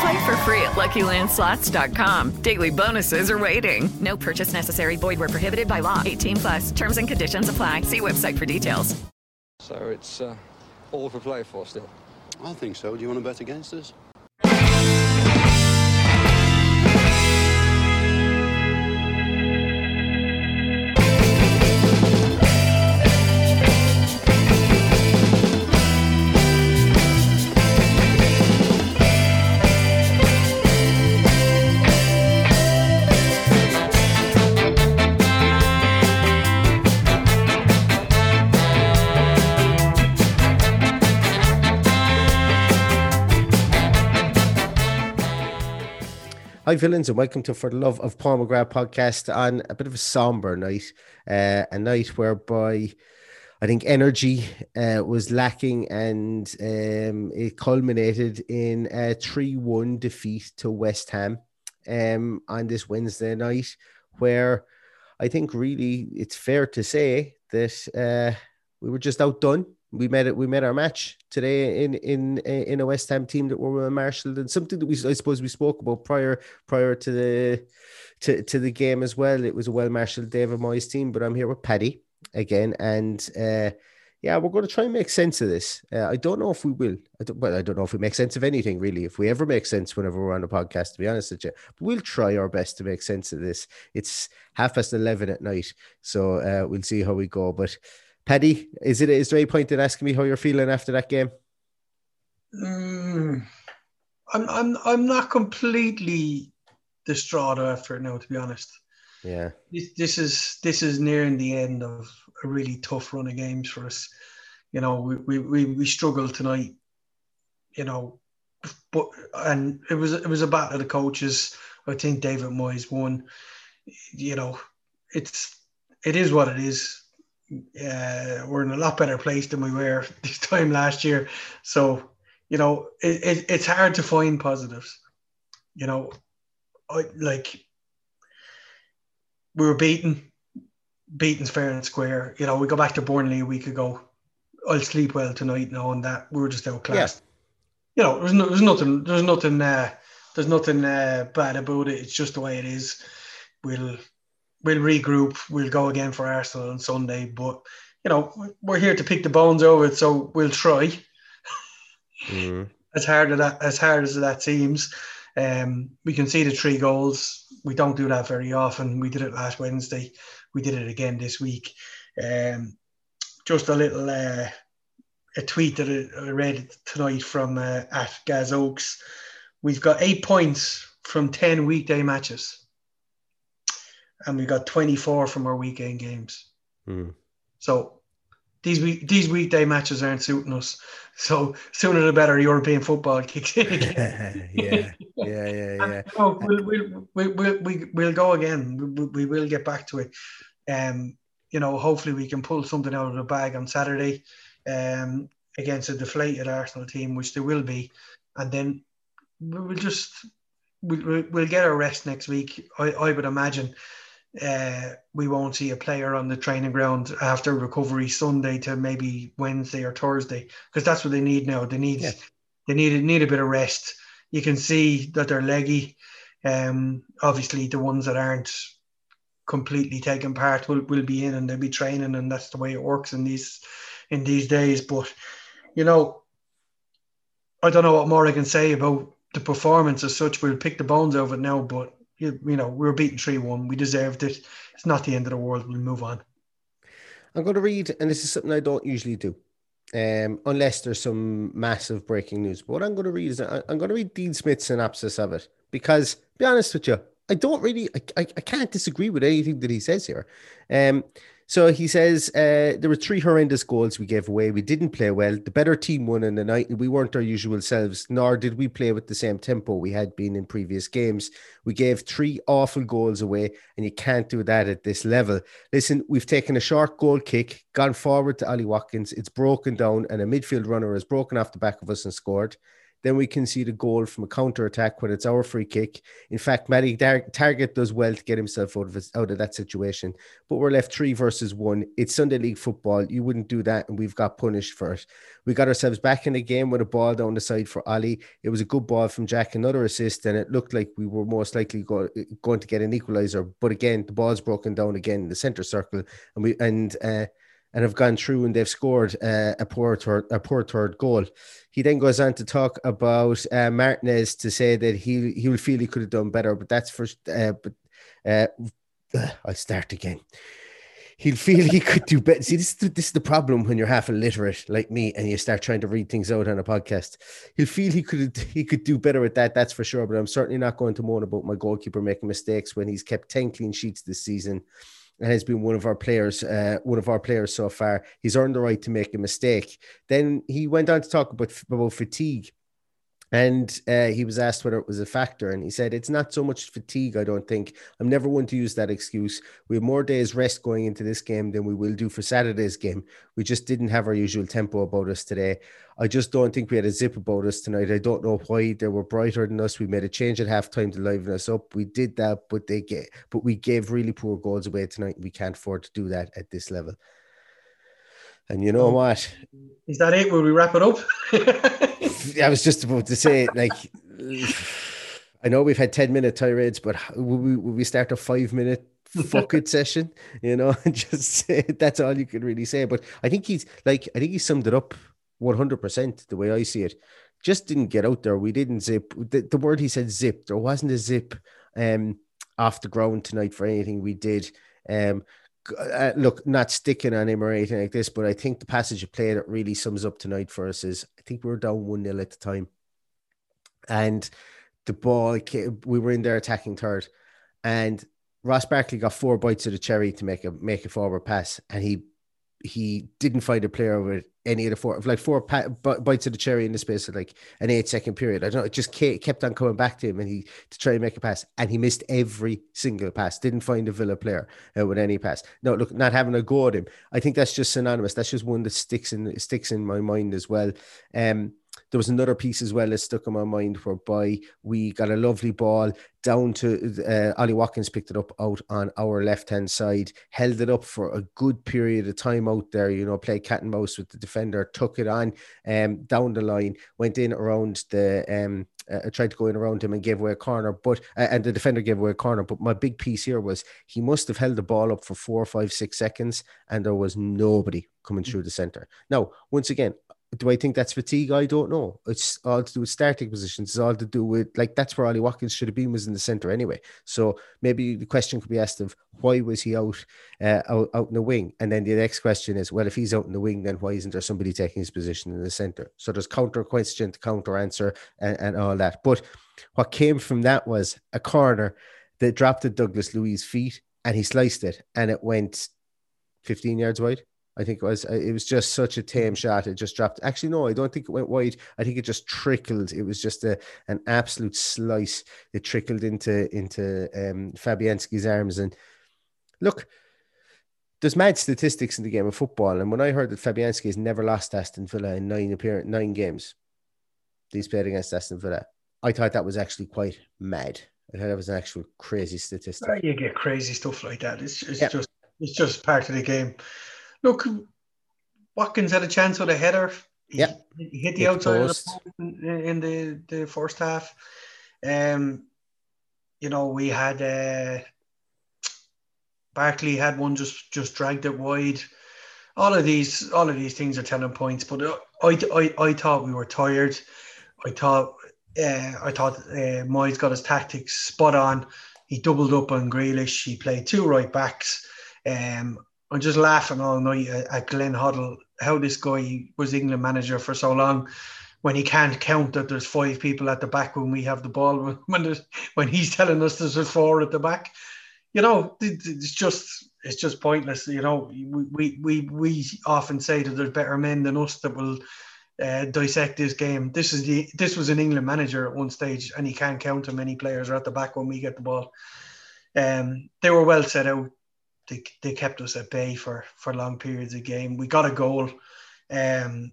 Play for free at LuckyLandSlots.com. Daily bonuses are waiting. No purchase necessary. Void were prohibited by law. 18 plus. Terms and conditions apply. See website for details. So it's uh, all for play for still. I think so. Do you want to bet against us? Hi, villains, and welcome to For the Love of Paul podcast on a bit of a somber night, uh, a night whereby I think energy uh, was lacking and um, it culminated in a 3 1 defeat to West Ham um, on this Wednesday night, where I think really it's fair to say that uh, we were just outdone we met it. We made our match today in in in a West Ham team that were well marshaled and something that we I suppose we spoke about prior prior to the to, to the game as well. It was a well marshaled David Moyes team, but I'm here with Paddy again, and uh, yeah, we're going to try and make sense of this. Uh, I don't know if we will. I don't, well, I don't know if we make sense of anything really. If we ever make sense whenever we're on a podcast, to be honest with you, but we'll try our best to make sense of this. It's half past eleven at night, so uh, we'll see how we go, but. Paddy, is it is there any point in asking me how you're feeling after that game? Mm, I'm I'm I'm not completely distraught after it now, to be honest. Yeah. This, this is this is nearing the end of a really tough run of games for us. You know, we we, we, we struggled tonight, you know, but and it was it was a battle of the coaches. I think David Moyes won. You know, it's it is what it is uh, we're in a lot better place than we were this time last year. So, you know, it, it, it's hard to find positives. You know, I, like we were beaten, beaten's fair and square. You know, we go back to Burnley a week ago. I'll sleep well tonight knowing that we were just outclassed. Yeah. You know, there's no, there's nothing, there's nothing, uh, there's nothing uh, bad about it. It's just the way it is. We'll we'll regroup. We'll go again for Arsenal on Sunday. But you know, we're here to pick the bones over it, so we'll try. Mm. as hard as that as hard as that seems, um, we can see the three goals. We don't do that very often. We did it last Wednesday. We did it again this week. Um, just a little uh, a tweet that I read tonight from uh, at Gaz Oaks. We've got eight points from ten weekday matches and we got 24 from our weekend games. Mm. So these week these weekday matches aren't suiting us. So sooner the better, European football kicks in again. yeah, yeah, yeah, yeah. We'll, we'll, we'll, we'll, we, we'll go again. We, we will get back to it. Um, you know, hopefully we can pull something out of the bag on Saturday um, against a deflated Arsenal team, which there will be, and then we'll just we'll, we'll get our rest next week. I, I would imagine uh, we won't see a player on the training ground after recovery Sunday to maybe Wednesday or Thursday because that's what they need now. They need yeah. they need need a bit of rest. You can see that they're leggy. Um, obviously, the ones that aren't completely taking part will, will be in and they'll be training, and that's the way it works in these in these days. But you know, I don't know what more I can say about the performance as such. We'll pick the bones of it now, but you, you know, we were beaten 3 1. We deserved it. It's not the end of the world. We'll move on. I'm going to read, and this is something I don't usually do, um, unless there's some massive breaking news. But what I'm going to read is I'm going to read Dean Smith's synopsis of it because, be honest with you, I don't really, I, I, I can't disagree with anything that he says here. Um, so he says uh, there were three horrendous goals we gave away. We didn't play well. The better team won in the night. We weren't our usual selves, nor did we play with the same tempo we had been in previous games. We gave three awful goals away, and you can't do that at this level. Listen, we've taken a short goal kick, gone forward to Ollie Watkins. It's broken down, and a midfield runner has broken off the back of us and scored. Then we concede a goal from a counter attack when it's our free kick. In fact, Matty Tar- Targett does well to get himself out of his, out of that situation. But we're left three versus one. It's Sunday League football. You wouldn't do that, and we've got punished for it. We got ourselves back in the game with a ball down the side for Ollie. It was a good ball from Jack, another assist, and it looked like we were most likely go, going to get an equaliser. But again, the ball's broken down again in the centre circle, and we and. Uh, and have gone through and they've scored uh, a poor third, a poor third goal. He then goes on to talk about uh, Martinez to say that he he will feel he could have done better, but that's for uh, but uh, I'll start again. He'll feel he could do better. See, this is, the, this is the problem when you're half illiterate like me and you start trying to read things out on a podcast. He'll feel he could he could do better with that, that's for sure. But I'm certainly not going to moan about my goalkeeper making mistakes when he's kept 10 clean sheets this season and has been one of our players, uh, one of our players so far. He's earned the right to make a mistake. Then he went on to talk about about fatigue and uh, he was asked whether it was a factor, and he said, It's not so much fatigue, I don't think. I'm never one to use that excuse. We have more days rest going into this game than we will do for Saturday's game. We just didn't have our usual tempo about us today. I just don't think we had a zip about us tonight. I don't know why they were brighter than us. We made a change at halftime to liven us up. We did that, but they get but we gave really poor goals away tonight. We can't afford to do that at this level. And you know oh. what? Is that it? Will we wrap it up? I was just about to say, like, I know we've had 10 minute tirades, but will we, will we start a five minute fuck it session? You know, and just say that's all you can really say. But I think he's like, I think he summed it up 100% the way I see it. Just didn't get out there. We didn't zip. The, the word he said zipped. there wasn't a zip um, off the ground tonight for anything we did. Um, uh, look, not sticking on him or anything like this, but I think the passage of play that really sums up tonight for us is I think we were down 1 0 at the time. And the ball, we were in there attacking third. And Ross Barkley got four bites of the cherry to make a make a forward pass, and he he didn't find a player with any of the four, like four bites of the cherry in the space of like an eight second period. I don't know, it just kept on coming back to him and he to try and make a pass, and he missed every single pass. Didn't find a Villa player uh, with any pass. No, look, not having a go at him. I think that's just synonymous. That's just one that sticks in sticks in my mind as well. Um, there was another piece as well that stuck in my mind whereby we got a lovely ball down to uh, Ollie Watkins picked it up out on our left hand side, held it up for a good period of time out there. You know, played cat and mouse with the defender, took it on um, down the line, went in around the um, uh, tried to go in around him and gave away a corner, but uh, and the defender gave away a corner. But my big piece here was he must have held the ball up for four, five, six seconds, and there was nobody coming through the center. Now, once again, do I think that's fatigue? I don't know. It's all to do with starting positions. It's all to do with like that's where Ollie Watkins should have been was in the center anyway. So maybe the question could be asked of why was he out, uh, out out in the wing? And then the next question is, well, if he's out in the wing, then why isn't there somebody taking his position in the center? So there's counter question to counter answer and, and all that. But what came from that was a corner that dropped at Douglas Luiz' feet and he sliced it and it went 15 yards wide. I think it was uh, it was just such a tame shot. It just dropped. Actually, no, I don't think it went wide. I think it just trickled. It was just a an absolute slice. It trickled into into um, Fabianski's arms. And look, there's mad statistics in the game of football. And when I heard that Fabianski has never lost Aston Villa in nine appear nine games, he's played against Aston Villa. I thought that was actually quite mad. I thought that was an actual crazy statistic. You get crazy stuff like that. It's, it's yep. just it's just part of the game. Look, Watkins had a chance with a header. Yeah, he, he, hit the hit outside the of the in, in the, the first half. Um, you know, we had uh, Barkley had one just just dragged it wide. All of these, all of these things are telling points. But uh, I, I, I thought we were tired. I thought, uh, I thought uh, Moyes got his tactics spot on. He doubled up on Grealish. He played two right backs. Um, I'm just laughing all night at Glenn Hoddle, how this guy was England manager for so long when he can't count that there's five people at the back when we have the ball when when he's telling us there's four at the back. You know it's just it's just pointless you know. We we we often say that there's better men than us that will uh, dissect this game. This is the this was an england manager at one stage and he can't count how many players are at the back when we get the ball. Um they were well set out they, they kept us at bay for for long periods of game we got a goal um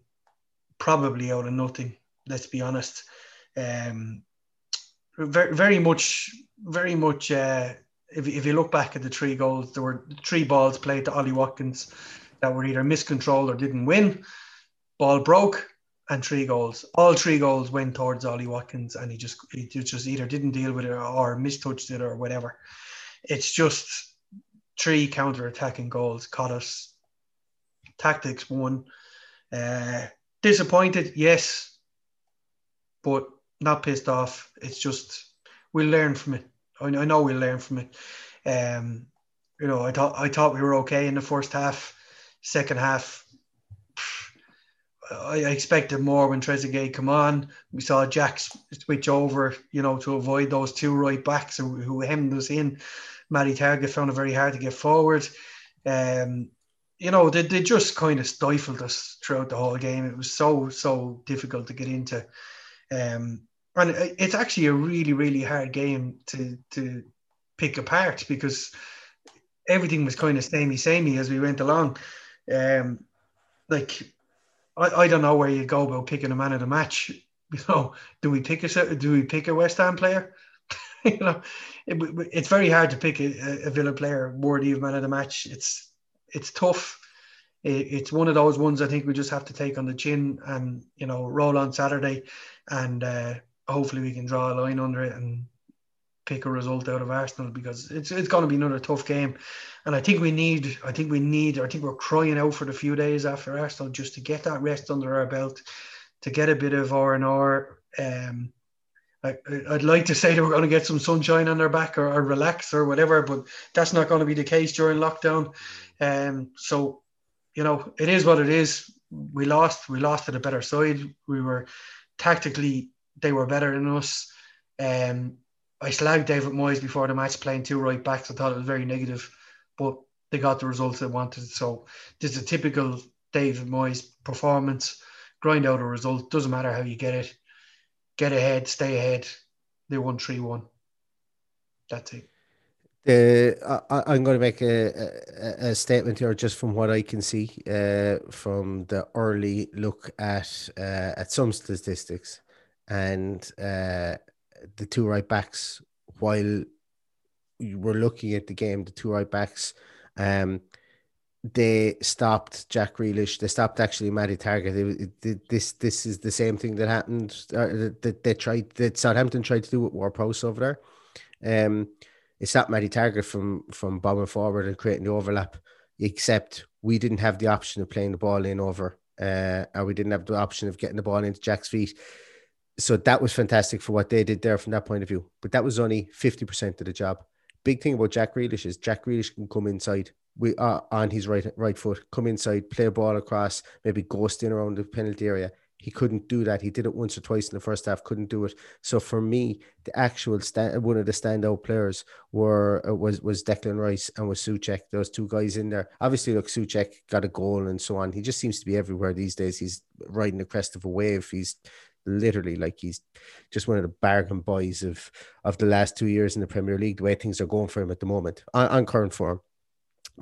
probably out of nothing. Let's be honest. Um, very, very much, very much. Uh, if, if you look back at the three goals, there were three balls played to Ollie Watkins that were either miscontrolled or didn't win. Ball broke and three goals. All three goals went towards Ollie Watkins, and he just he just either didn't deal with it or mistouched it or whatever. It's just three counter-attacking goals caught us. Tactics won. Uh, Disappointed, yes, but not pissed off. It's just we'll learn from it. I, I know we'll learn from it. Um, you know, I thought I thought we were okay in the first half. Second half, I, expected more when Trezeguet come on. We saw Jack switch over, you know, to avoid those two right backs who hemmed us in. Matty Targett found it very hard to get forward. Um, you know, they, they just kind of stifled us throughout the whole game. It was so, so difficult to get into. Um, and it's actually a really, really hard game to, to pick apart because everything was kind of samey, samey as we went along. Um, like, I, I don't know where you go about picking a man of the match. You know, do we pick a do we pick a West Ham player? you know, it, it's very hard to pick a, a Villa player worthy of man of the match. It's it's tough. It, it's one of those ones I think we just have to take on the chin and you know roll on Saturday, and uh, hopefully we can draw a line under it and pick a result out of Arsenal because it's it's going to be another tough game, and I think we need I think we need I think we're crying out for the few days after Arsenal just to get that rest under our belt, to get a bit of R and R. Um, I, would like to say that we're going to get some sunshine on their back or, or, relax or whatever, but that's not going to be the case during lockdown. Um, so, you know, it is what it is. We lost. We lost at a better side. We were tactically, they were better than us. Um, I slagged David Moyes before the match playing two right backs. I thought it was very negative, but they got the results they wanted. So this is a typical David Moyes performance. Grind out a result. Doesn't matter how you get it. Get ahead, stay ahead. They won 3 1. That's it. Uh, I, am going to make a, a, a, statement here just from what I can see uh, from the early look at uh, at some statistics and uh, the two right backs. While we're looking at the game, the two right backs, um, they stopped Jack Grealish. They stopped actually Matty Targett. It, it, this this is the same thing that happened that they tried that Southampton tried to do with Ward Prowse over there. Um, it's not Matty Targett from from bombing forward and creating the overlap. Except we didn't have the option of playing the ball in over, uh, we didn't have the option of getting the ball into Jack's feet. So that was fantastic for what they did there from that point of view. But that was only fifty percent of the job. Big thing about Jack Grealish is Jack Grealish can come inside we uh, on his right right foot, come inside, play a ball across, maybe ghost in around the penalty area. He couldn't do that. He did it once or twice in the first half. Couldn't do it. So for me, the actual stand, one of the standout players were uh, was was Declan Rice and was Soucek. Those two guys in there. Obviously, look, Soucek got a goal and so on. He just seems to be everywhere these days. He's riding the crest of a wave. He's literally like he's just one of the bargain boys of of the last two years in the Premier League. The way things are going for him at the moment on, on current form.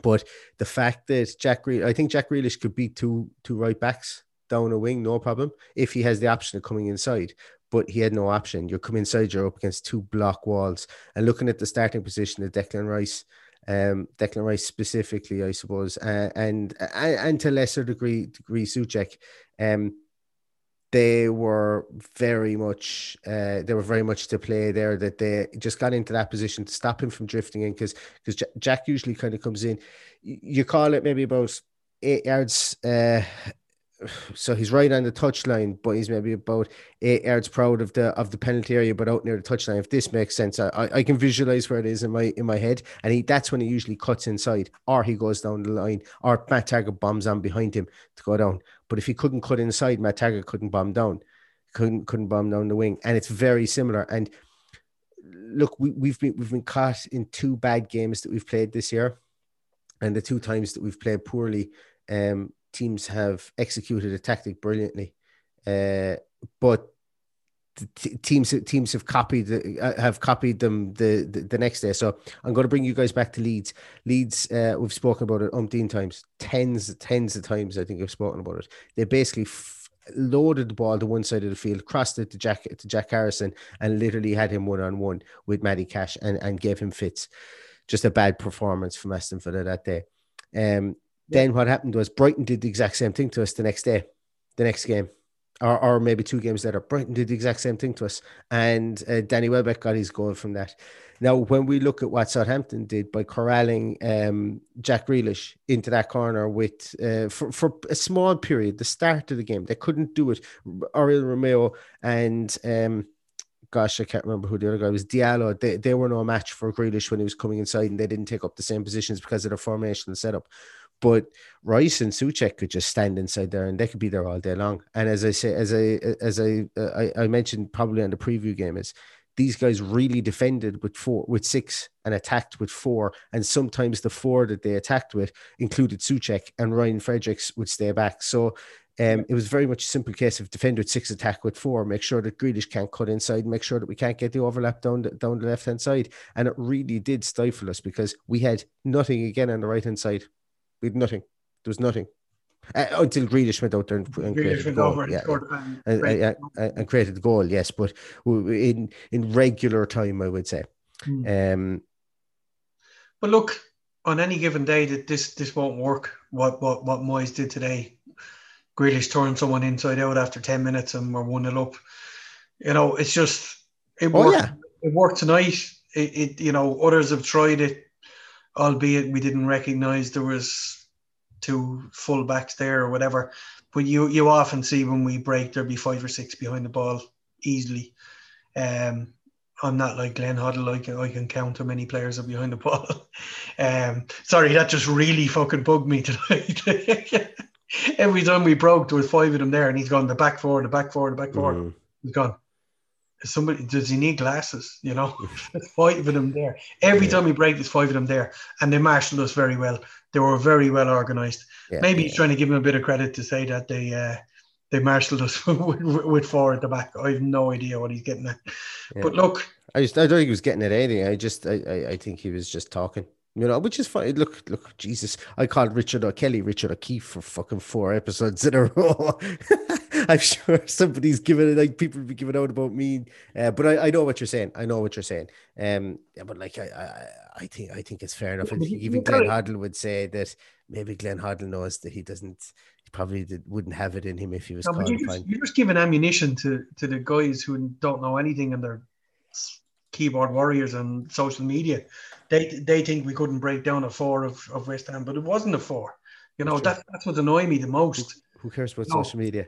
But the fact that Jack, Grealish, I think Jack Grealish could beat two two right backs down a wing, no problem, if he has the option of coming inside. but he had no option. You're coming inside, you're up against two block walls, and looking at the starting position of Declan Rice, um, Declan Rice specifically, I suppose, uh, and, and and to lesser degree degree Soucek, um, they were very much uh, they were very much to play there that they just got into that position to stop him from drifting in because because Jack usually kind of comes in you call it maybe about eight yards uh, so he's right on the touchline, but he's maybe about eight yards proud of the of the penalty area, but out near the touchline. If this makes sense, I, I can visualize where it is in my in my head, and he that's when he usually cuts inside, or he goes down the line, or Matt Targett bombs on behind him to go down. But if he couldn't cut inside, Matt Targett couldn't bomb down, couldn't couldn't bomb down the wing, and it's very similar. And look, we, we've been we've been caught in two bad games that we've played this year, and the two times that we've played poorly. Um, teams have executed a tactic brilliantly, uh, but t- teams teams have copied uh, have copied them the, the, the next day. So I'm going to bring you guys back to Leeds. Leeds, uh, we've spoken about it umpteen times, tens tens of times. I think I've spoken about it. They basically. F- loaded the ball to one side of the field, crossed it to Jack to Jack Harrison, and literally had him one on one with Matty Cash and, and gave him fits. Just a bad performance from Aston Villa that day. Um, then what happened was Brighton did the exact same thing to us the next day, the next game, or, or maybe two games later. Brighton did the exact same thing to us, and uh, Danny Welbeck got his goal from that. Now, when we look at what Southampton did by corralling um, Jack Grealish into that corner with uh, for, for a small period, the start of the game, they couldn't do it. Oriol Romeo and um, gosh, I can't remember who the other guy was. Diallo. They, they were no match for Grealish when he was coming inside, and they didn't take up the same positions because of their formation and setup. But Rice and Soucek could just stand inside there, and they could be there all day long. And as I say, as I as I I, I mentioned probably on the preview game, is these guys really defended with four with six and attacked with four. And sometimes the four that they attacked with included Soucek and Ryan Fredericks would stay back. So um, it was very much a simple case of defend with six attack with four make sure that Grealish can't cut inside make sure that we can't get the overlap down the, down the left hand side. And it really did stifle us because we had nothing again on the right hand side nothing. There was nothing. Uh, until Grealish went out there and, and created the goal. And, yeah, and, and, and, created the goal, yes, but in in regular time, I would say. Mm. Um, but look, on any given day, that this this won't work. What what what Moyes did today, Grealish turned someone inside out after ten minutes, and we're one 0 up. You know, it's just it oh, worked. Yeah. It worked tonight. It, it you know others have tried it albeit we didn't recognise there was two full backs there or whatever. But you you often see when we break there be five or six behind the ball easily. Um, I'm not like Glenn Hoddle. I can, I can count how many players are behind the ball. um, sorry, that just really fucking bugged me tonight. Every time we broke, there was five of them there, and he's gone the back four, the back four, the back four. Mm. He's gone somebody does he need glasses? You know, five of them there. Every yeah. time we break, there's five of them there, and they marshaled us very well. They were very well organized. Yeah, Maybe yeah. he's trying to give them a bit of credit to say that they uh, they marshaled us with, with, four at the back. I have no idea what he's getting at. But look, I just I don't think he was getting at anything. I just I, I, I think he was just talking you know, which is fine. Look, look, Jesus, I called Richard O'Kelly Richard O'Keefe for fucking four episodes in a row. I'm sure somebody's giving it like people be giving out about me, uh, but I, I know what you're saying. I know what you're saying. Um, yeah, but like I, I, I think I think it's fair enough. even Glenn Hoddle would say that maybe Glenn Hoddle knows that he doesn't. He probably did, wouldn't have it in him if he was. No, but you just, you're just giving ammunition to to the guys who don't know anything and they're keyboard warriors on social media they they think we couldn't break down a four of, of West Ham, but it wasn't a four. You know, that, that's what annoyed me the most. Who cares about no. social media?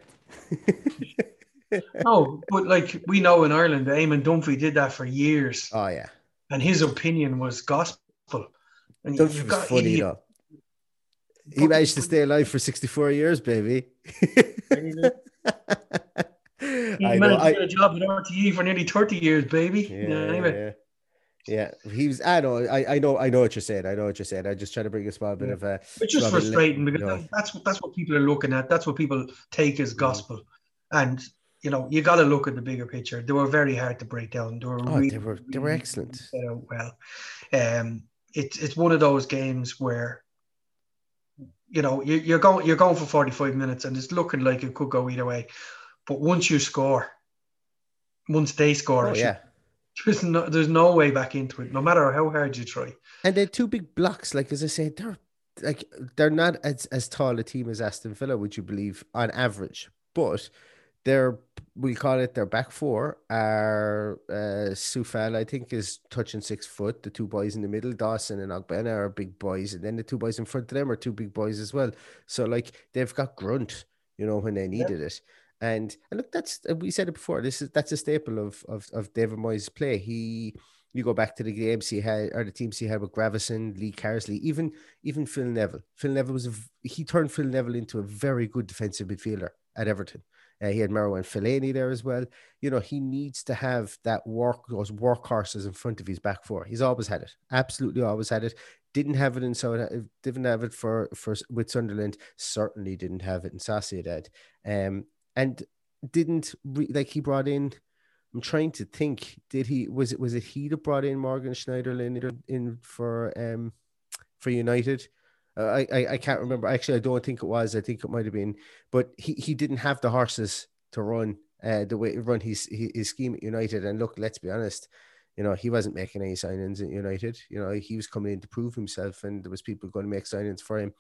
no, but like we know in Ireland, Eamon Dunphy did that for years. Oh yeah. And his opinion was gospel. And Dunphy was funny, you know. He managed to stay alive for 64 years, baby. he I managed know, to get a job at RTE for nearly 30 years, baby. Yeah, anyway. Yeah. Yeah, he was. I know. I, I know. I know what you're saying. I know what you're saying. I just try to bring a small bit yeah. of a. It's just frustrating because you know. that's that's what people are looking at. That's what people take as mm. gospel, and you know you got to look at the bigger picture. They were very hard to break down. They were. Oh, really, they were. They were excellent. well, um, it's it's one of those games where. You know, you, you're going you're going for 45 minutes, and it's looking like it could go either way. But once you score, once they score, oh, yeah. There's no, there's no way back into it, no matter how hard you try. And they're two big blocks, like as I said, they're like they're not as, as tall a team as Aston Villa, would you believe, on average. But their we call it their back four are uh Coufal, I think, is touching six foot. The two boys in the middle, Dawson and Ogbonna, are big boys, and then the two boys in front of them are two big boys as well. So like they've got grunt, you know, when they needed it. And, and look, that's we said it before. This is that's a staple of of, of David Moyes' play. He you go back to the games he had or the teams he had with Gravesen, Lee Carsley, even even Phil Neville. Phil Neville was a, he turned Phil Neville into a very good defensive midfielder at Everton. Uh, he had Marouane Fellaini there as well. You know, he needs to have that work, those workhorses in front of his back four. He's always had it. Absolutely always had it. Didn't have it in so didn't have it for for with Sunderland. Certainly didn't have it in Sociedad. Um, and didn't re- like he brought in I'm trying to think. Did he was it was it he that brought in Morgan Schneiderlin in for um for United? Uh, I, I I can't remember. Actually, I don't think it was. I think it might have been. But he, he didn't have the horses to run uh the way run his his scheme at United. And look, let's be honest. You know, he wasn't making any signings at United. You know, he was coming in to prove himself, and there was people going to make signings for him.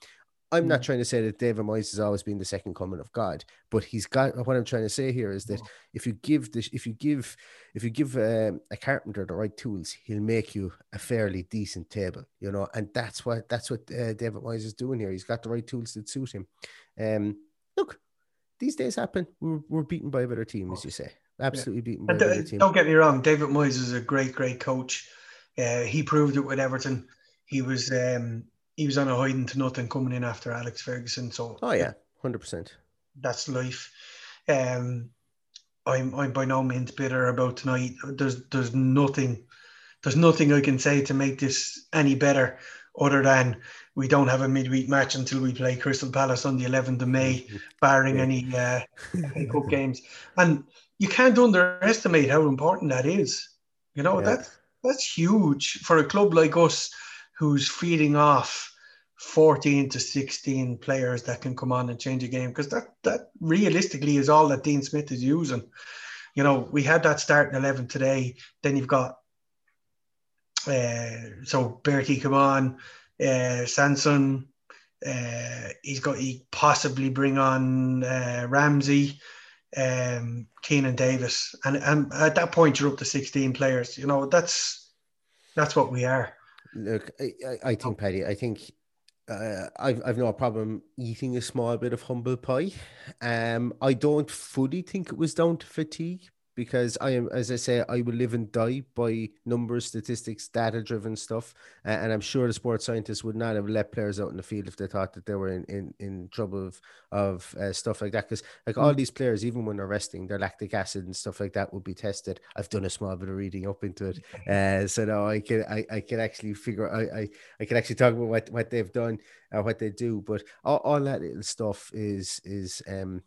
I'm not mm. trying to say that David Moyes has always been the second coming of God, but he's got. What I'm trying to say here is that if you give this, if you give, if you give um, a carpenter the right tools, he'll make you a fairly decent table. You know, and that's what that's what uh, David Moyes is doing here. He's got the right tools that suit him. Um, look, these days happen. We're, we're beaten by a better team, as you say. Absolutely beaten by a better team. Don't get me wrong. David Moyes is a great, great coach. Uh, he proved it with Everton. He was. Um, he was on a hiding to nothing coming in after Alex Ferguson. So oh yeah, hundred percent. That's life. Um, I'm I'm by no means bitter about tonight. There's there's nothing there's nothing I can say to make this any better other than we don't have a midweek match until we play Crystal Palace on the 11th of May, barring any uh, cup games. And you can't underestimate how important that is. You know yeah. that that's huge for a club like us who's feeding off 14 to 16 players that can come on and change a game because that that realistically is all that Dean Smith is using. You know, we had that starting 11 today. Then you've got uh, so Bertie come on, uh, Sanson. Uh, he's got he possibly bring on uh, Ramsey, um, Keinan Davis, and and at that point you're up to 16 players. You know that's that's what we are. Look, I, I think, Paddy, I think uh, I've, I've no problem eating a small bit of humble pie. Um, I don't fully think it was down to fatigue because I am, as I say, I will live and die by numbers, statistics, data driven stuff. Uh, and I'm sure the sports scientists would not have let players out in the field if they thought that they were in, in, in trouble of, of uh, stuff like that. Because, like, all mm. these players, even when they're resting, their lactic acid and stuff like that would be tested. I've done a small bit of reading up into it. Uh, so now I can, I, I can actually figure, I, I, I can actually talk about what, what they've done or what they do. But all, all that little stuff is, is, um,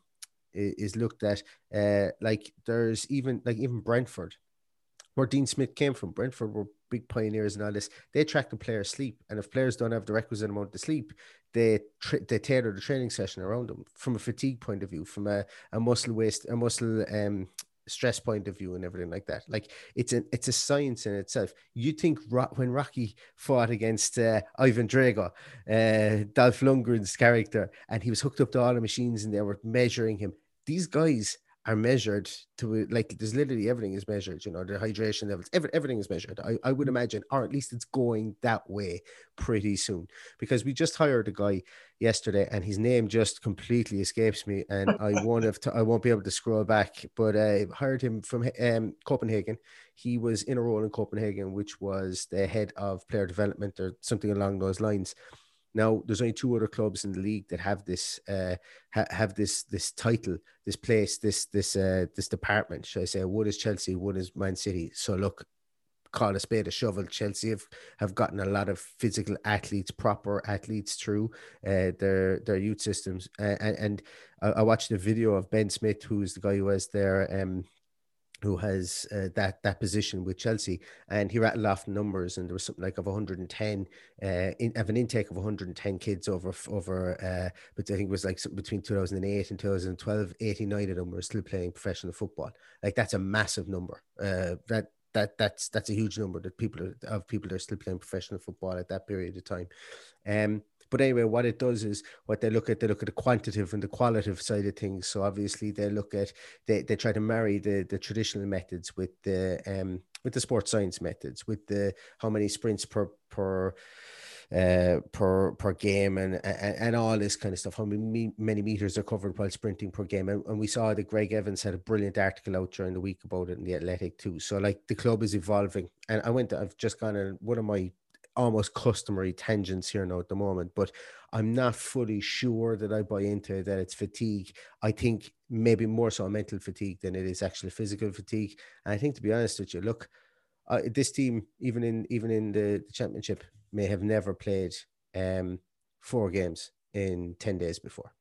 is looked at. Uh, like there's even like even Brentford, where Dean Smith came from. Brentford were big pioneers and all this. They track the players' sleep, and if players don't have the requisite amount of sleep, they tra- they tailor the training session around them from a fatigue point of view, from a, a muscle waste, a muscle um stress point of view and everything like that. Like it's a it's a science in itself. You think when Rocky fought against uh, Ivan Drago, uh, Dolph Lundgren's character, and he was hooked up to all the machines and they were measuring him. These guys are measured to like there's literally everything is measured you know the hydration levels every, everything is measured. I, I would mm. imagine or at least it's going that way pretty soon because we just hired a guy yesterday and his name just completely escapes me and I won't have to, I won't be able to scroll back but I hired him from um, Copenhagen. He was in a role in Copenhagen which was the head of player development or something along those lines now, there's only two other clubs in the league that have this uh, ha- have this this title, this place, this this uh, this department. Should I say? One is Chelsea, one is Man City. So look, call a spade a shovel. Chelsea have, have gotten a lot of physical athletes, proper athletes through uh, their their youth systems. Uh, and, and I, I, watched a video of Ben Smith, who's the guy who was their um, who has uh, that that position with Chelsea, and he rattled off numbers, and there was something like of 110, uh, in, of an intake of 110 kids over over, uh, but I think it was like between 2008 and 2012, 89 of them were still playing professional football. Like that's a massive number. Uh, that that that's that's a huge number that people are, of people that are still playing professional football at that period of time. Um, but anyway, what it does is what they look at, they look at the quantitative and the qualitative side of things. So obviously they look at they, they try to marry the the traditional methods with the um with the sports science methods, with the how many sprints per per uh, per per game and, and, and all this kind of stuff. How many many meters are covered while sprinting per game? And, and, we saw that Greg Evans had a brilliant article out during the week about it in the Athletic too. So like the club is evolving, and I went. To, I've just gone on one of my almost customary tangents here now at the moment, but I'm not fully sure that I buy into that it's fatigue. I think maybe more so mental fatigue than it is actually physical fatigue. And I think to be honest with you, look, uh, this team, even in even in the, the championship, may have never played um, four games in ten days before.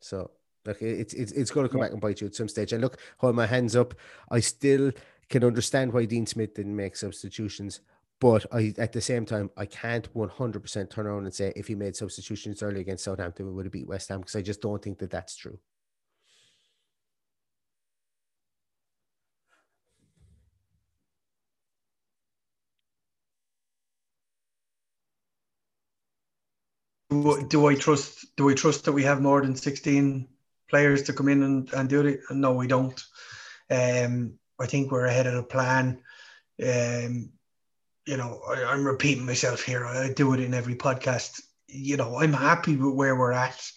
So look, it's it's it's going to come back and bite you at some stage. And look, hold my hands up. I still can understand why Dean Smith didn't make substitutions. But I, at the same time, I can't 100% turn around and say if he made substitutions early against Southampton, we would have beat West Ham because I just don't think that that's true. Do I trust? Do we trust that we have more than sixteen players to come in and, and do it? No, we don't. Um, I think we're ahead of the plan. Um, you know, I, I'm repeating myself here. I do it in every podcast. You know, I'm happy with where we're at.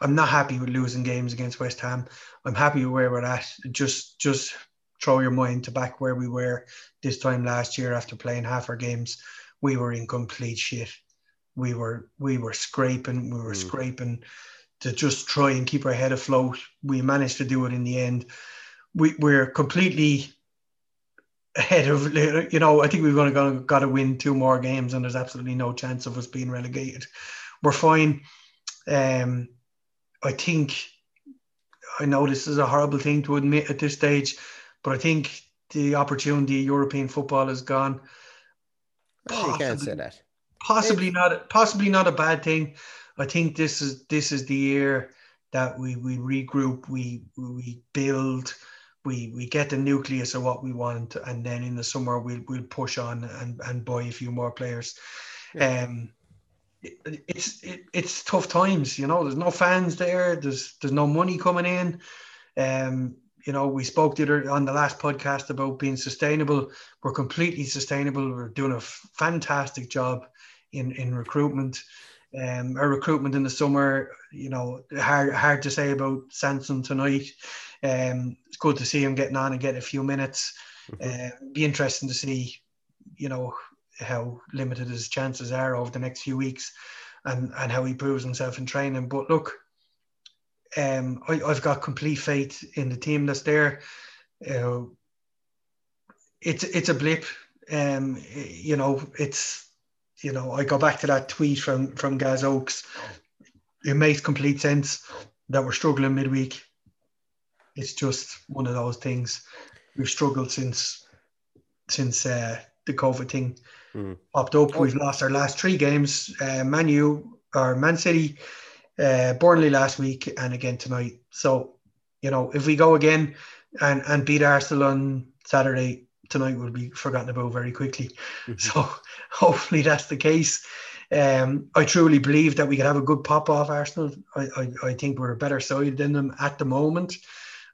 I'm not happy with losing games against West Ham. I'm happy with where we're at. Just just throw your mind to back where we were this time last year after playing half our games. We were in complete shit. We were we were scraping, we were mm. scraping to just try and keep our head afloat. We managed to do it in the end. We, we're completely ahead of you know I think we've going to got to win two more games and there's absolutely no chance of us being relegated. We're fine. Um, I think I know this is a horrible thing to admit at this stage, but I think the opportunity European football is gone. Possibly, you can't say that. Possibly it's... not. Possibly not a bad thing. I think this is this is the year that we we regroup, we we build we we get the nucleus of what we want, and then in the summer we'll we'll push on and, and buy a few more players. Yeah. Um, it, it's it, it's tough times, you know. There's no fans there. There's there's no money coming in. Um, you know, we spoke the other on the last podcast about being sustainable. We're completely sustainable. We're doing a fantastic job in in recruitment. Um, our recruitment in the summer, you know, hard hard to say about Sanson tonight. Um, it's good to see him getting on and getting a few minutes. Mm-hmm. Uh, be interesting to see, you know, how limited his chances are over the next few weeks, and and how he proves himself in training. But look, um, I, have got complete faith in the team that's there. Uh, it's it's a blip. Um, you know, it's you know, I go back to that tweet from from Gaz Oaks. It makes complete sense that we're struggling midweek it's just one of those things. We've struggled since since uh, the COVID thing mm. popped up. We've lost our last three games. Uh, Man U or Man City, uh, Burnley last week, and again tonight. So you know, if we go again and and beat Arsenal on Saturday, tonight will be forgotten about very quickly. Mm-hmm. So hopefully that's the case. Um, I truly believe that we could have a good pop off Arsenal. I, I, I think we're a better side than them at the moment.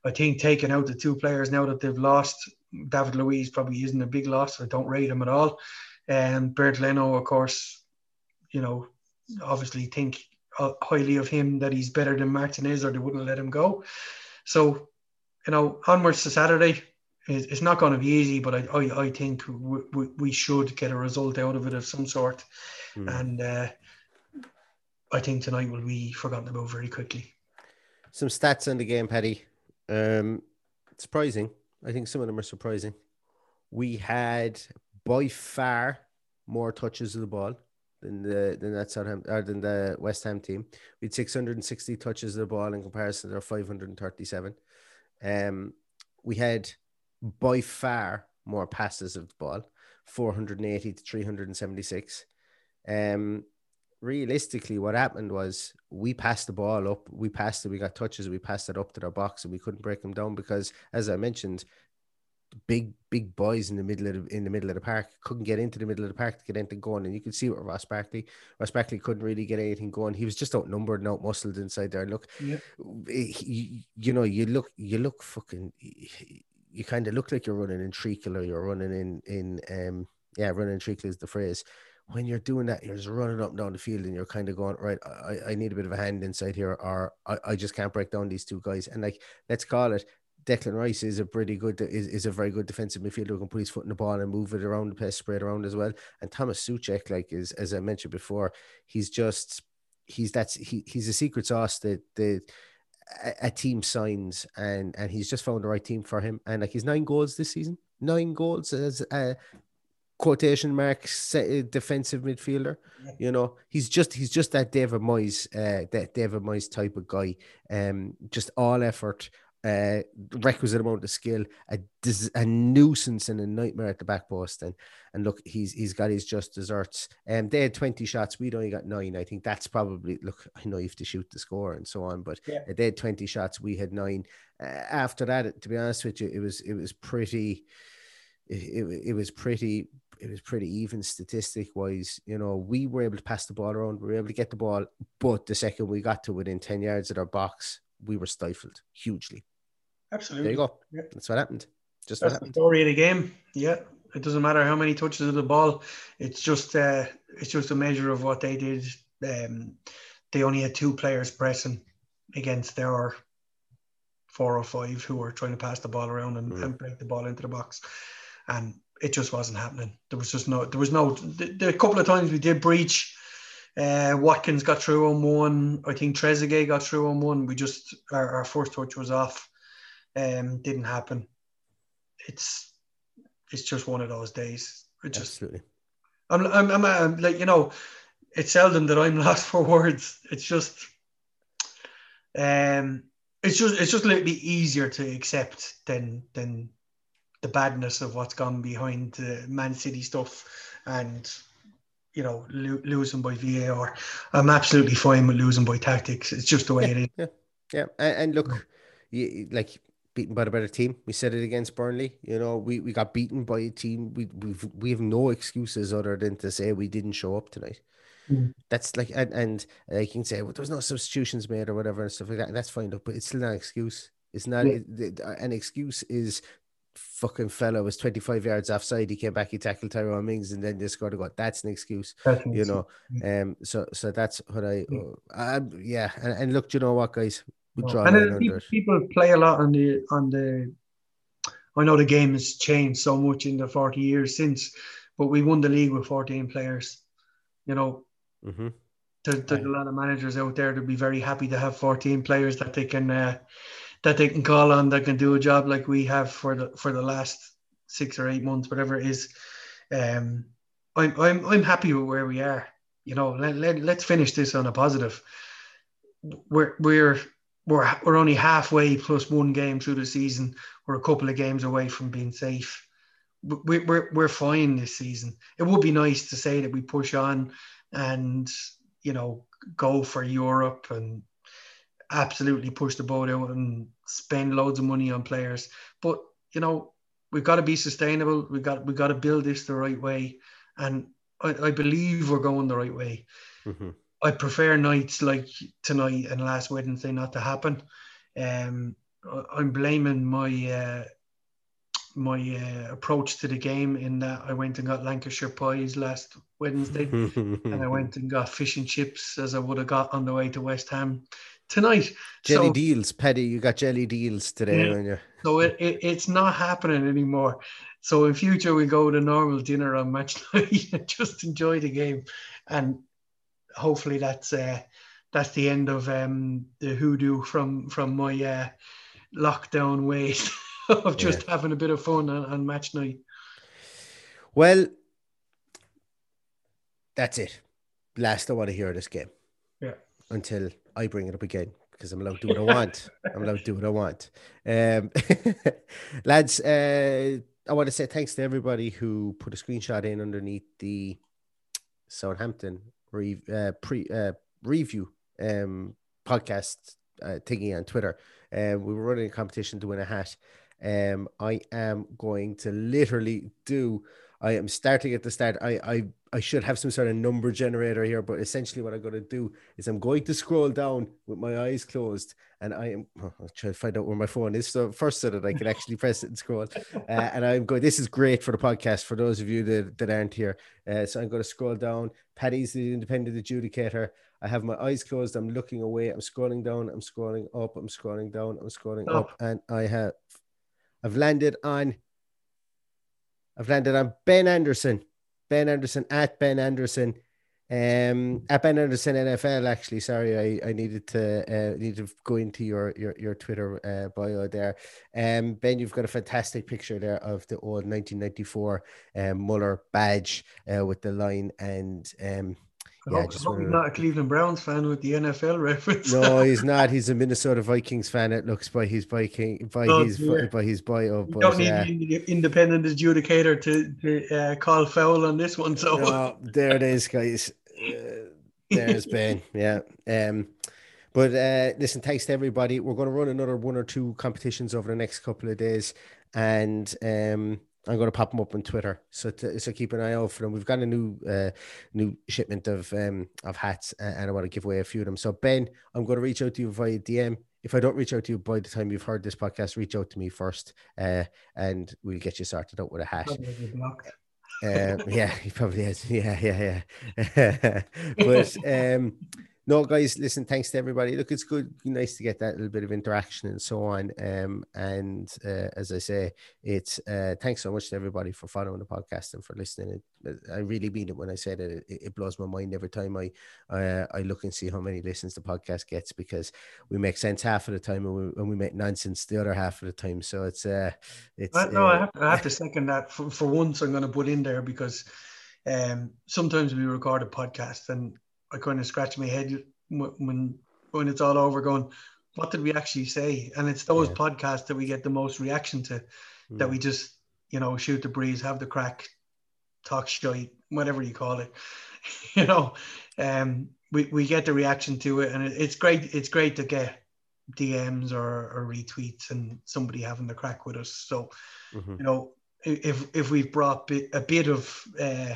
I think taking out the two players now that they've lost, David Luiz probably isn't a big loss. I don't rate him at all. And Bert Bernd Leno, of course, you know, obviously think highly of him that he's better than Martinez or they wouldn't let him go. So, you know, onwards to Saturday, it's not going to be easy, but I, I, I think we, we, should get a result out of it of some sort. Mm. And uh, I think tonight will be forgotten about very quickly. Some stats on the game, Paddy. Um, surprising. I think some of them are surprising. We had by far more touches of the ball than the than that Southampton or than the West Ham team. We had 660 touches of the ball in comparison to their 537. Um, we had by far more passes of the ball, 480 to 376. Um, realistically, what happened was we passed the ball up, we passed it, we got touches, we passed it up to their box, and we couldn't break them down because, as I mentioned, big big boys in the middle of the, in the middle of the park couldn't get into the middle of the park to get anything going, and you could see what Ross Barkley. Ross Barkley couldn't really get anything going. He was just outnumbered and outmuscled inside there. Look, Yeah. you, you know, you look, you look fucking, you kind of look like you're running in treacle or you're running in in um yeah, running in treacle is the phrase. When you're doing that, you're just running up and down the field and you're kind of going, right, I, I need a bit of a hand inside here, or I, I just can't break down these two guys. And like, let's call it Declan Rice is a pretty good is, is a very good defensive midfielder who can put his foot in the ball and move it around the place, spread around as well. And Thomas Soucek, like is as I mentioned before, he's just he's that's he, he's a secret sauce that the a, team signs and and he's just found the right team for him. And like he's nine goals this season, nine goals as quotation marks defensive midfielder. You know, he's just he's just that David Moyes, uh, that David Moyes type of guy. Um, just all effort, uh, requisite amount of skill, a, a nuisance and a nightmare at the back post. And and look, he's he's got his just desserts. Um, they had twenty shots, we'd only got nine. I think that's probably look. I know you have to shoot the score and so on, but Yeah. uh, they had twenty shots, we had nine. Uh, after that, to be honest with you, it was it was pretty. It, it was pretty it was pretty even statistic wise. You know, we were able to pass the ball around, we were able to get the ball, but the second we got to within 10 yards of our box, we were stifled hugely. Absolutely. There you go. Yeah. That's what happened. Just what That's the story of the game. Yeah, it doesn't matter how many touches of the ball. It's just uh, it's just a measure of what they did. Um, they only had two players pressing against their four or five who were trying to pass the ball around and, and break the ball into the box, and it just wasn't happening. There was just no. There was no. The, the couple of times we did breach. Uh, Watkins got through on one. I think Trezeguet got through on one. We just our, our first touch was off. Um, didn't happen it's it's just one of those days. It just Absolutely. I'm, I'm I'm I'm like you know, it's seldom that I'm lost for words. It's just um it's just it's just a little bit easier to accept than than the badness of what's gone behind the Man City stuff and you know lo- losing by VAR. I'm absolutely fine with losing by tactics. It's just the way it is. Yeah. Yeah. And, and look, you, like beaten by the better team. We said it against Burnley. You know, we, we got beaten by a team. We we've, we have no excuses other than to say we didn't show up tonight. Mm. That's like and, and uh, you can say well, there was no substitutions made or whatever and stuff like that. And that's fine, look, but it's still not an excuse. It's not Yeah. it- it- an excuse. Is fucking fella was twenty five yards offside. He came back, he tackled Tyrone Mings, and then they scored a goal. That's an excuse That's you know excuse. um so so that's what i uh, um, yeah and, and look do you know what guys we draw and under people, people play a lot on the on the. I know the game has changed so much in the forty years since, but we won the league with fourteen players. You know, mm-hmm. there, there's a lot of managers out there that'd be very happy to have fourteen players that they can uh, that they can call on that can do a job like we have for the for the last six or eight months, whatever it is. Um, I'm I'm I'm happy with where we are. You know, let, let, let's finish this on a positive. We're we're we're we're only halfway plus one game through the season. We're a couple of games away from being safe. We, we're we're fine this season. It would be nice to say that we push on and you know go for Europe and absolutely push the boat out and spend loads of money on players. But you know we've got to be sustainable. We got we got to build this the right way, and I, I believe we're going the right way. Mm-hmm. I prefer nights like tonight and last Wednesday not to happen. Um, I- I'm blaming my uh, my uh, approach to the game in that I went and got Lancashire pies last Wednesday, and I went and got fish and chips as I would have got on the way to West Ham tonight. jelly So- deals Petty. you got jellied eels today Yeah. you so it, it, it's not happening anymore. So in future we go to normal dinner on match night and just enjoy the game, and hopefully that's uh, that's the end of um, the hoodoo from from my uh, lockdown ways of just having a bit of fun on, on match night. well that's it last i want to hear this game Yeah. until i bring it up again because I'm allowed to do what I want. I'm allowed to do what I want. Um, lads, uh, I want to say thanks to everybody who put a screenshot in underneath the Southampton re- uh, pre uh, review um, podcast uh, thingy on Twitter. Uh, we were running a competition to win a hat. Um, I am going to literally do. I am starting at the start. I I I should have some sort of number generator here, but essentially what I'm going to do is I'm going to scroll down with my eyes closed, and I am I'll try to find out where my phone is so first so that I can actually press it and scroll. Uh, and I'm going. This is great for the podcast for those of you that, that aren't here. Uh, so I'm going to scroll down. Patty's the independent adjudicator. I have my eyes closed. I'm looking away. I'm scrolling down. I'm scrolling up. I'm scrolling down. I'm scrolling up, and I have I've landed on. I've landed on Ben Anderson. Ben Anderson at Ben Anderson. Um, at Ben Anderson NFL. Actually, sorry, I, I needed to uh, need to go into your your your Twitter uh, bio there. Um, Ben, you've got a fantastic picture there of the old 1994 um, Muller badge uh, with the line and um yeah, hope, just not a Cleveland Browns fan with the NFL reference. no, he's not. He's a Minnesota Vikings fan. It looks by his Viking by oh, his yeah. by his bio. You don't need uh, the independent adjudicator to, to uh, call foul on this one. So no, there it is, guys. Uh, there's Ben. Yeah. Um. But uh, listen, thanks to everybody. We're going to run another one or two competitions over the next couple of days, and um, I'm going to pop them up on Twitter, so to, so keep an eye out for them. We've got a new uh, new shipment of um of hats, and I want to give away a few of them. So Ben, I'm going to reach out to you via DM. If I don't reach out to you by the time you've heard this podcast, reach out to me first, uh, and we'll get you sorted out with a hat. Uh, yeah, he probably is. Yeah, yeah, yeah. but um, no, guys, listen, thanks to everybody. Look, it's good, nice to get that little bit of interaction and so on. Um, and uh, as I say, it's uh, thanks so much to everybody for following the podcast and for listening. It, I really mean it when I say that it, it blows my mind every time I uh, I look and see how many listens the podcast gets because we make sense half of the time and we, and we make nonsense the other half of the time. So it's uh, it's no, I uh, have, to, I have to second that for, for once. I'm going to put in there because um, sometimes we record a podcast and I kind of scratch my head when when it's all over, going, what did we actually say? And it's those yeah. podcasts that we get the most reaction to, mm. that we just you know shoot the breeze, have the crack, talk shit, whatever you call it, you know. Um, we, we get the reaction to it, and it, it's great. It's great to get DMs or, or retweets and somebody having the crack with us. So, mm-hmm. you know, if if we've brought a bit of uh,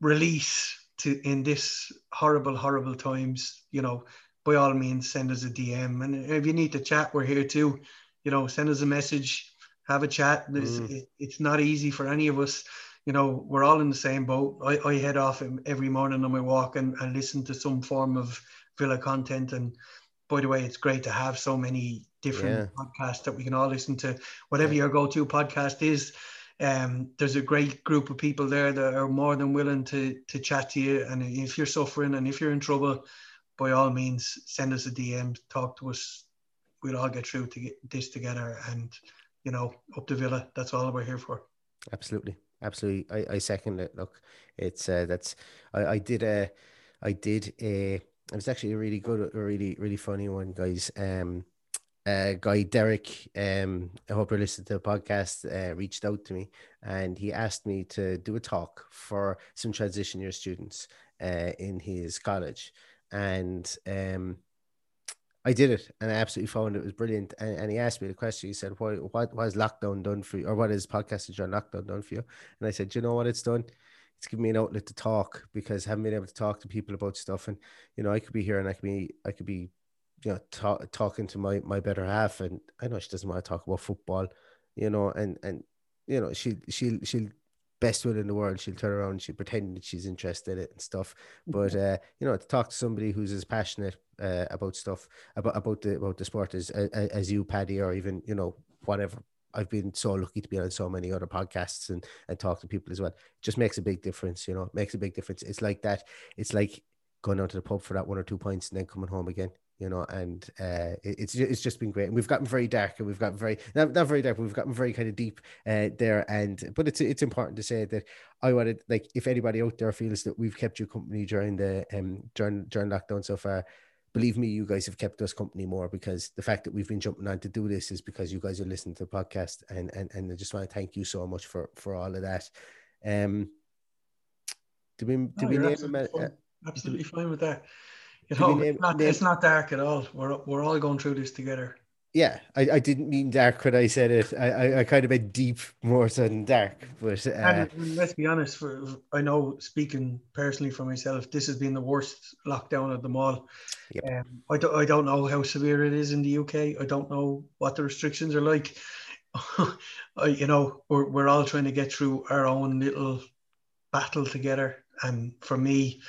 release to in this horrible, horrible times, you know, by all means, send us a DM. And if you need to chat, we're here too. You know, send us a message, have a chat. Mm. It, it's not easy for any of us. You know, we're all in the same boat. I, I head off every morning on my walk and, and listen to some form of Villa content. And by the way, it's great to have so many different yeah. podcasts that we can all listen to. Whatever yeah. your go-to podcast is, um, there's a great group of people there that are more than willing to to chat to you. And if you're suffering and if you're in trouble, by all means, send us a DM, talk to us. We'll all get through to get this together. And you know, up to Villa. That's all we're here for. Absolutely, absolutely. I, I second it. Look, it's uh, that's I, I did a I did a it was actually a really good, a really really funny one, guys. Um, uh, guy Derek, um, I hope you're listening to the podcast, uh, reached out to me and he asked me to do a talk for some transition year students uh, in his college. And um, I did it and I absolutely found it was brilliant. And, and he asked me the question, he said, what, what, what has lockdown done for you? Or what has podcasting during lockdown done for you? And I said, you know what it's done? It's given me an outlet to talk because I haven't been able to talk to people about stuff. And, you know, I could be here and I could be, I could be you know, talk, talking to my my better half, and I know she doesn't want to talk about football, you know, and and you know she she she'll best will in the world she'll turn around she'll pretend that she's interested in it and stuff but uh you know to talk to somebody who's as passionate uh, about stuff about about the about the sport as as you paddy or even you know whatever I've been so lucky to be on so many other podcasts and and talk to people as well. It just makes a big difference, you know. It makes a big difference. It's like that. It's like going out to the pub for that one or two pints and then coming home again you know, and uh, it's it's just been great. And we've gotten very dark, and we've gotten very not, not very dark, but we've gotten very kind of deep uh, there. And but it's it's important to say that I wanted like if anybody out there feels that we've kept you company during the um during during lockdown so far, believe me, you guys have kept us company more because the fact that we've been jumping on to do this is because you guys are listening to the podcast, and and and I just want to thank you so much for for all of that. Um, do we do No, we name absolutely, a- fine. absolutely fine with that. You do know, name- it's, not, name- it's not dark at all. We're we're all going through this together. Yeah, I, I didn't mean dark when I said it. I, I, I kind of meant deep more than dark. But uh, And let's be honest, for, I know speaking personally for myself, this has been the worst lockdown of them all. Yep. Um, I, don't, I don't know how severe it is in the UK. I don't know what the restrictions are like. You know, we're, we're all trying to get through our own little battle together. And for me,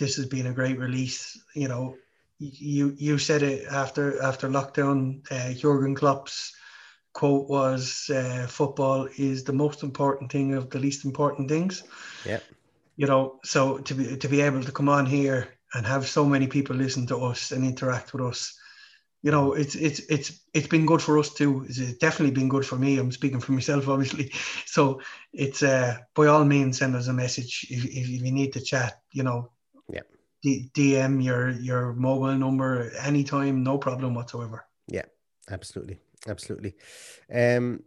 this has been a great release. You know, you you said it after after lockdown. Uh, Jurgen Klopp's quote was, uh, "Football is the most important thing of the least important things." yeah, You know, so to be to be able to come on here and have so many people listen to us and interact with us, you know, it's it's it's it's been good for us too. It's definitely been good for me. I'm speaking for myself, obviously. So it's uh, by all means send us a message if, if you need to chat. You know. D- DM your your mobile number anytime, no problem whatsoever. yeah, absolutely, absolutely. Um,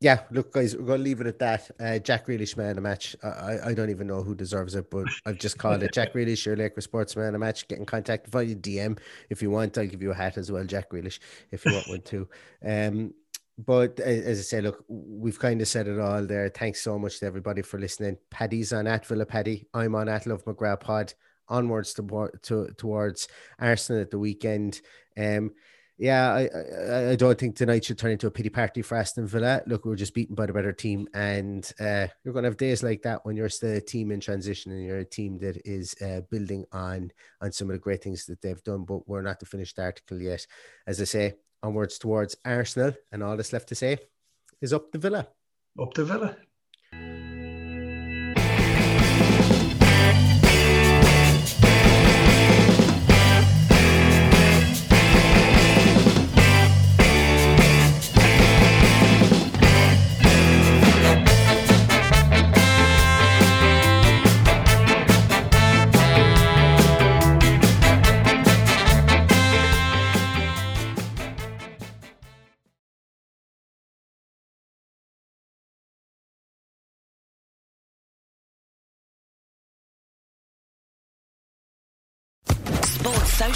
yeah, look, guys, we're going to leave it at that. Uh, Jack Grealish man a match. I, I don't even know who deserves it, but I've just called it Jack Grealish, your Laker sports man a match. Get in contact via DM if you want. I'll give you a hat as well, Jack Grealish, if you want one too. Um, but as I say, look, we've kind of said it all there. Thanks so much to everybody for listening. Paddy's on at Villa Paddy. I'm on at Love McGrath Pod. Onwards to, to towards Arsenal at the weekend. Um, yeah, I, I I don't think tonight should turn into a pity party for Aston Villa. Look, we were just beaten by the better team, and uh, you're going to have days like that when you're still a team in transition and you're a team that is uh, building on on some of the great things that they've done. But we're not the article yet. As I say, onwards towards Arsenal, and all that's left to say is up the Villa. Up to Villa.